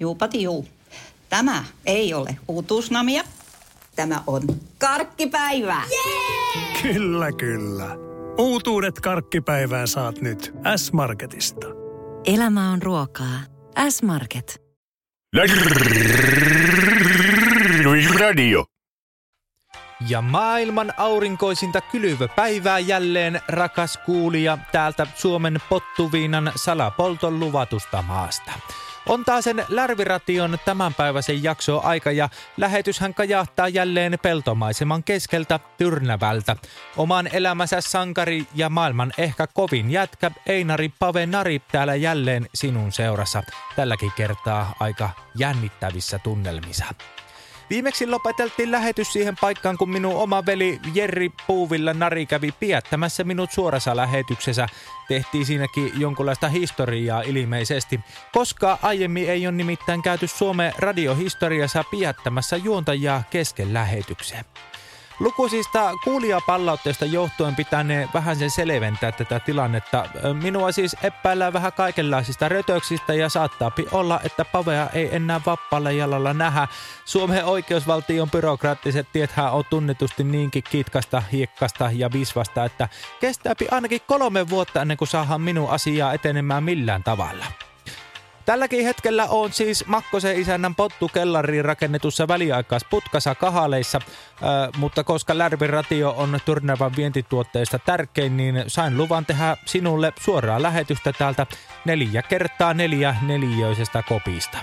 Juupati juu. Tämä ei ole uutuusnamia. Tämä on karkkipäivää. Yeah! Kyllä, kyllä. Uutuudet karkkipäivää saat nyt S-Marketista. Elämä on ruokaa. S-Market. Radio. Ja maailman aurinkoisinta kylvöpäivää jälleen, rakas kuulija, täältä Suomen pottuviinan salapolton luvatusta maasta. On taas sen Lärviration tämänpäiväisen jakso aika ja lähetyshän kajahtaa jälleen peltomaiseman keskeltä Tyrnävältä. Oman elämänsä sankari ja maailman ehkä kovin jätkä Einari Pave Nari täällä jälleen sinun seurassa. Tälläkin kertaa aika jännittävissä tunnelmissa. Viimeksi lopeteltiin lähetys siihen paikkaan, kun minun oma veli Jerri Puuvilla Nari kävi piettämässä minut suorassa lähetyksessä. Tehtiin siinäkin jonkunlaista historiaa ilmeisesti, koska aiemmin ei ole nimittäin käyty Suomen radiohistoriassa piettämässä juontajaa kesken lähetykseen. Lukuisista kuulijapalautteista johtuen pitänee vähän sen selventää tätä tilannetta. Minua siis epäillään vähän kaikenlaisista rötöksistä ja saattaapi olla, että Pavea ei enää vappaalla jalalla nähä. Suomen oikeusvaltion byrokraattiset tiethän on tunnetusti niinkin kitkasta, hiekkasta ja visvasta, että kestääpi ainakin kolme vuotta ennen kuin saadaan minun asiaa etenemään millään tavalla. Tälläkin hetkellä on siis Makkosen isännän pottukellariin rakennetussa väliaikaisputkassa kahaleissa, äh, mutta koska Lärvin ratio on Tyrnävän vientituotteista tärkein, niin sain luvan tehdä sinulle suoraa lähetystä täältä neljä kertaa neljä neliöisestä kopista.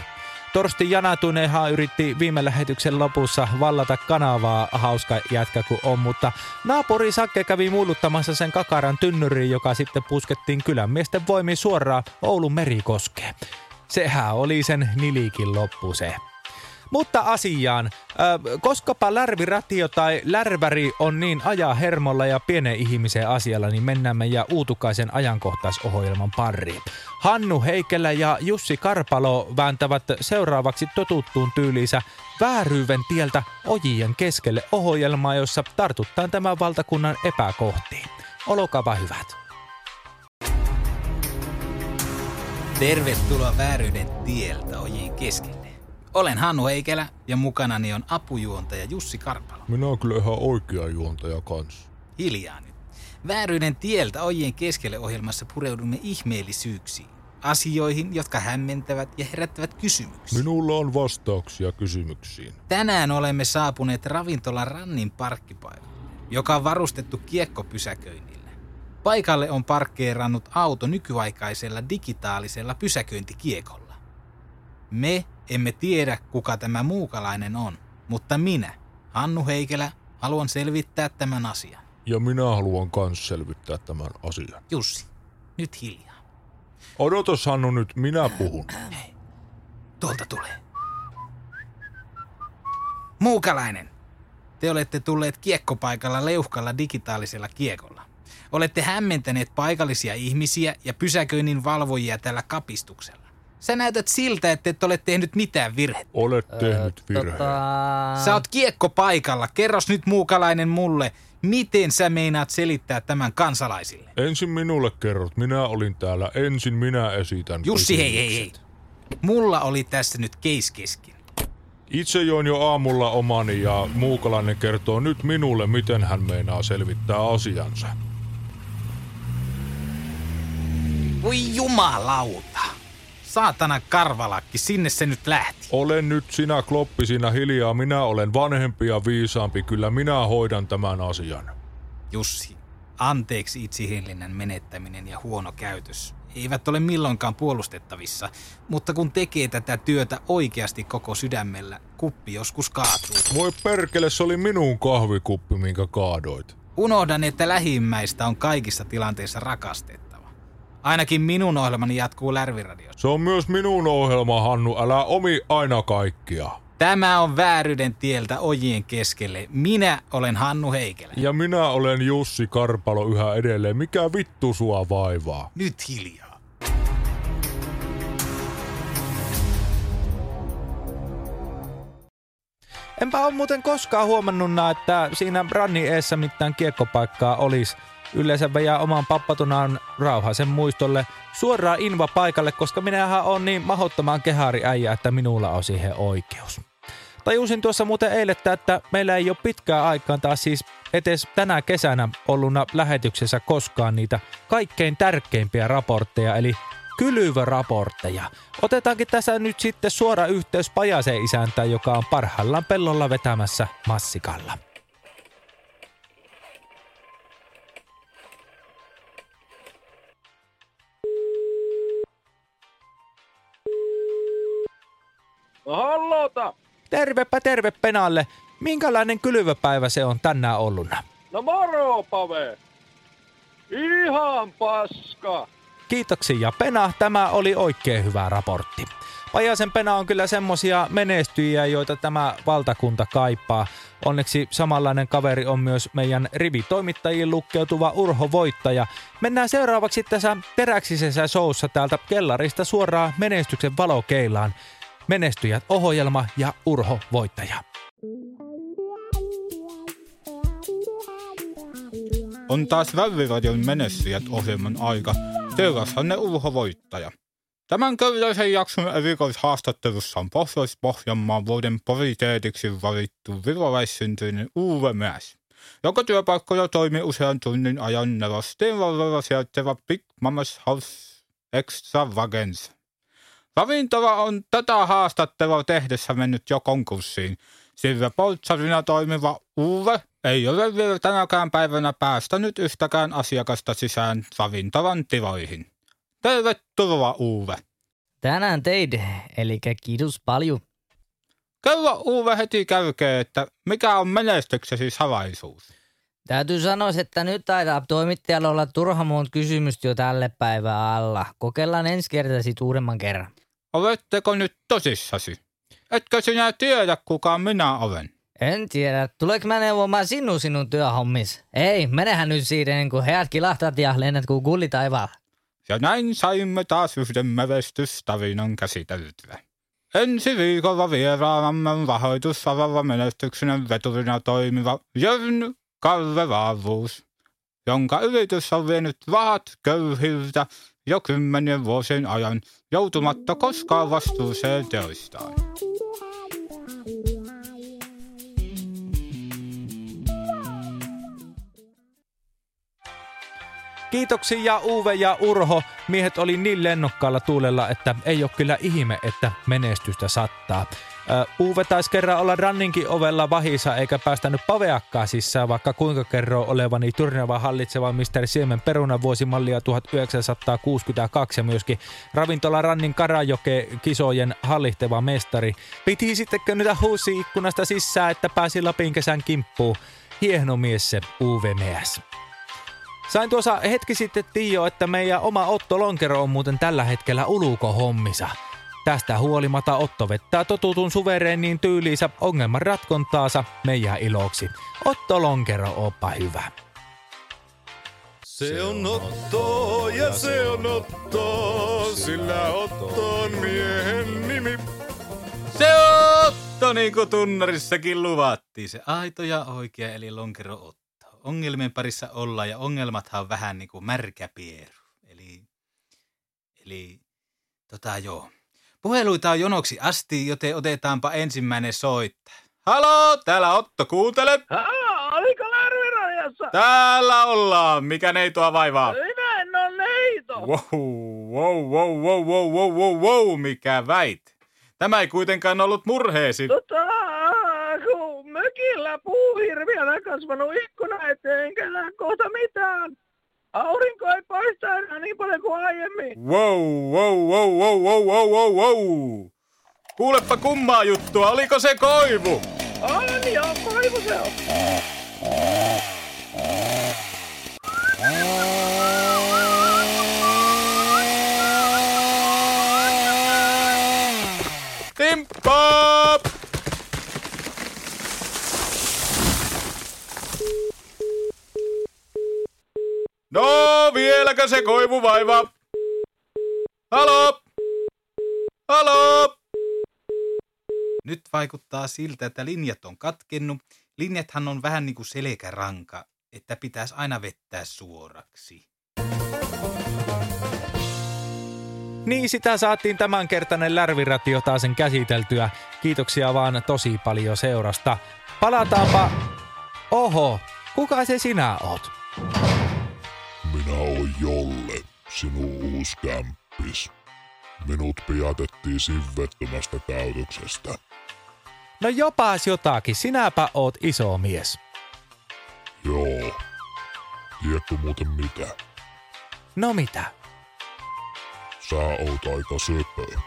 Torsti Janatunehan yritti viime lähetyksen lopussa vallata kanavaa, hauska jätkä kuin on, mutta naapuri Sakke kävi muuluttamassa sen kakaran tynnyriin, joka sitten puskettiin kylän miesten voimin suoraan Oulun merikoskeen. Sehän oli sen nilikin loppu se. Mutta asiaan. koskapa lärviratio tai lärväri on niin ajaa hermolla ja pienen ihmisen asialla, niin mennään meidän uutukaisen ajankohtaisohjelman pariin. Hannu Heikelä ja Jussi Karpalo vääntävät seuraavaksi totuttuun tyyliinsä vääryyven tieltä ojien keskelle ohjelmaa, jossa tartuttaan tämän valtakunnan epäkohtiin. Olokapa hyvät. Tervetuloa vääryyden tieltä ojiin keskelle. Olen Hannu Heikelä ja mukanani on apujuontaja Jussi Karpalo. Minä olen kyllä ihan oikea juontaja kanssa. Hiljaa nyt. Vääryyden tieltä ojien keskelle ohjelmassa pureudumme ihmeellisyyksiin. Asioihin, jotka hämmentävät ja herättävät kysymyksiä. Minulla on vastauksia kysymyksiin. Tänään olemme saapuneet ravintola Rannin parkkipaikalle, joka on varustettu kiekkopysäköinnillä. Paikalle on parkkeerannut auto nykyaikaisella digitaalisella pysäköintikiekolla. Me emme tiedä, kuka tämä muukalainen on, mutta minä, Hannu Heikelä, haluan selvittää tämän asian. Ja minä haluan myös selvittää tämän asian. Jussi, nyt hiljaa. Odotas Hannu nyt, minä puhun. Hei, tuolta tulee. Muukalainen, te olette tulleet kiekkopaikalla leuhkalla digitaalisella kiekolla. Olette hämmentäneet paikallisia ihmisiä ja pysäköinnin valvojia tällä kapistuksella. Sä näytät siltä, että et ole tehnyt mitään virhettä. Olet tehnyt virheen. Tota... Sä oot kiekko paikalla. Kerros nyt muukalainen mulle, miten sä meinaat selittää tämän kansalaisille? Ensin minulle kerrot. Minä olin täällä. Ensin minä esitän Jussi, hei, hei, hei. Mulla oli tässä nyt keis kesken. Itse join jo aamulla omani ja muukalainen kertoo nyt minulle, miten hän meinaa selvittää asiansa. Voi jumalauta. Saatana karvalakki, sinne se nyt lähti. Olen nyt sinä kloppi sinä hiljaa. Minä olen vanhempi ja viisaampi. Kyllä minä hoidan tämän asian. Jussi, anteeksi itsihillinen menettäminen ja huono käytös eivät ole milloinkaan puolustettavissa, mutta kun tekee tätä työtä oikeasti koko sydämellä, kuppi joskus kaatuu. Voi perkele, se oli minun kahvikuppi, minkä kaadoit. Unohdan, että lähimmäistä on kaikissa tilanteissa rakastettu. Ainakin minun ohjelmani jatkuu Lärviradiossa. Se on myös minun ohjelma, Hannu. Älä omi aina kaikkia. Tämä on vääryyden tieltä ojien keskelle. Minä olen Hannu Heikelä. Ja minä olen Jussi Karpalo yhä edelleen. Mikä vittu sua vaivaa? Nyt hiljaa. Enpä ole muuten koskaan huomannut, että siinä ranni eessä mitään kiekkopaikkaa olisi. Yleensä vejää oman pappatunaan rauhaisen muistolle suoraan inva paikalle, koska minähän on niin mahottoman kehari äijä, että minulla on siihen oikeus. Tajusin tuossa muuten eilen, että meillä ei ole pitkään aikaan taas siis etes tänä kesänä ollut lähetyksessä koskaan niitä kaikkein tärkeimpiä raportteja, eli kylvyraportteja. Otetaankin tässä nyt sitten suora yhteys Pajasen isäntään, joka on parhaillaan pellolla vetämässä massikalla. Hallota! Tervepä terve Penalle. Minkälainen kylvöpäivä se on tänään ollut? No moro, Pave! Ihan paska! Kiitoksia Pena, tämä oli oikein hyvä raportti. Pajasen Pena on kyllä semmosia menestyjiä, joita tämä valtakunta kaipaa. Onneksi samanlainen kaveri on myös meidän rivitoimittajiin lukkeutuva Urho Voittaja. Mennään seuraavaksi tässä teräksisessä showssa täältä kellarista suoraan menestyksen valokeilaan. Menestyjät ohjelma ja Urho Voittaja. On taas Väyviradion menestyjät ohjelman aika. Seurassanne Urho Voittaja. Tämän köyläisen jakson erikoishaastattelussa on Pohjois-Pohjanmaan vuoden pariteetiksi valittu virolaissyntyinen Uwe Mäs, joka työpaikkoja toimi usean tunnin ajan Nevasteen varrella sijaitseva Big Mamas House Extravagance. Ravintola on tätä haastattelua tehdessä mennyt jo konkurssiin, sillä poltsarina toimiva Uwe ei ole vielä tänäkään päivänä päästänyt yhtäkään asiakasta sisään ravintolan tiloihin. Tervetuloa Uwe. Tänään teid, eli kiitos paljon. Kerro Uwe heti kärkeen, että mikä on menestyksesi salaisuus? Täytyy sanoa, että nyt taitaa toimittajalla olla turha monta kysymystä jo tälle päivään alla. Kokeillaan ensi kertaa uudemman kerran. Oletteko nyt tosissasi? Etkö sinä tiedä, kuka minä olen? En tiedä. Tuleeko mä neuvomaan sinun sinun työhommis? Ei, menehän nyt siitä, niin kun heät kilahtat ja lennät kuin gulli taivaalla. Ja näin saimme taas yhden menestystarinan käsiteltyä. Ensi viikolla vieraanamme rahoitusalalla menestyksen veturina toimiva Jörn Kalle Vaavuus, jonka yritys on vienyt rahat köyhiltä jo kymmenien vuosien ajan joutumatta koskaan vastuuseen teoistaan. Kiitoksia Uwe ja Urho. Miehet oli niin lennokkaalla tuulella, että ei ole kyllä ihme, että menestystä sattaa. Uwe taisi kerran olla ranninkin ovella vahissa eikä päästänyt paveakkaa sisään, vaikka kuinka kerroo olevani turneva hallitseva Mr. Siemen peruna vuosimallia 1962 ja myöskin ravintola Rannin Karajoke kisojen hallitteva mestari. Piti sittenkö nyt huusi ikkunasta sisään, että pääsi Lapin kesän kimppuun. Hieno mies se Meäs. Sain tuossa hetki sitten Tio, että meidän oma Otto Lonkero on muuten tällä hetkellä ulukohommissa. Tästä huolimatta Otto vettää totutun suvereenin tyyliinsä ongelman ratkontaansa meidän iloksi. Otto Lonkero, oppa hyvä. Se on Otto ja se on Otto, sillä Otto on miehen nimi. Se on Otto, niin kuin tunnarissakin luvattiin. Se aito ja oikea, eli Lonkero Otto ongelmien parissa ollaan ja ongelmathan on vähän niin kuin märkä pieru. Eli, eli tota joo. Puheluita on jonoksi asti, joten otetaanpa ensimmäinen soitta. Halo, täällä Otto, kuuntele. Haa, oliko Lärvirajassa? Täällä ollaan. Mikä neitoa vaivaa? Minä en ole neito. Wow, wow, wow, wow, wow, wow, wow, wow, mikä väit. Tämä ei kuitenkaan ollut murheesi. Tota, kun mökillä puuhirviönä kasvanut ikkuna eteen, enkä kohta mitään. Aurinko ei paista enää niin paljon kuin aiemmin. Wow, wow, wow, wow, wow, wow, wow, wow. Kuulepa kummaa juttua, oliko se koivu? On joo, koivu se on. Timppa! No, vieläkö se koivu vaivaa? Halo? Halo? Nyt vaikuttaa siltä, että linjat on katkennut. Linjathan on vähän niin kuin selkäranka, että pitäisi aina vettää suoraksi. Niin sitä saatiin tämänkertainen Lärviratio taasen käsiteltyä. Kiitoksia vaan tosi paljon seurasta. Palataanpa... Oho, kuka se sinä oot? Minä oon Jolle, sinun uusi kämppis. Minut pidätettiin sivettömästä käytöksestä. No jopas jotakin, sinäpä oot iso mies. Joo. Tiedätkö muuten mitä? No mitä? Sä oot aika söpö.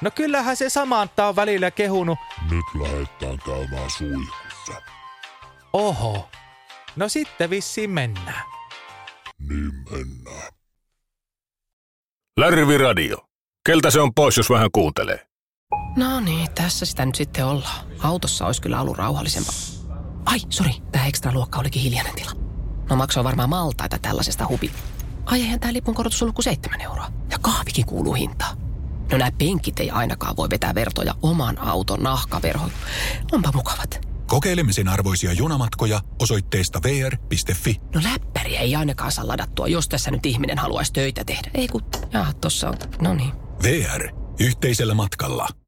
No kyllähän se Samantha on välillä kehunut. Nyt lähdetään käymään suihkussa. Oho. No sitten vissiin mennään. Niin mennään. Lärviradio. Keltä se on pois, jos vähän kuuntelee? No niin, tässä sitä nyt sitten ollaan. Autossa olisi kyllä ollut rauhallisempaa. Ai, sori, tämä ekstra luokka olikin hiljainen tila. No maksoi varmaan maltaita tällaisesta hupi. Ai eihän tämä lipun korotus ollut kuin seitsemän euroa. Ja kahvikin kuuluu hintaan. No nämä penkit ei ainakaan voi vetää vertoja oman auton nahkaverhoon. Onpa mukavat. Kokeilemisen arvoisia junamatkoja osoitteesta vr.fi. No läppäri ei ainakaan saa ladattua, jos tässä nyt ihminen haluaisi töitä tehdä. Ei kun, jaa, tossa on, no niin. VR. Yhteisellä matkalla.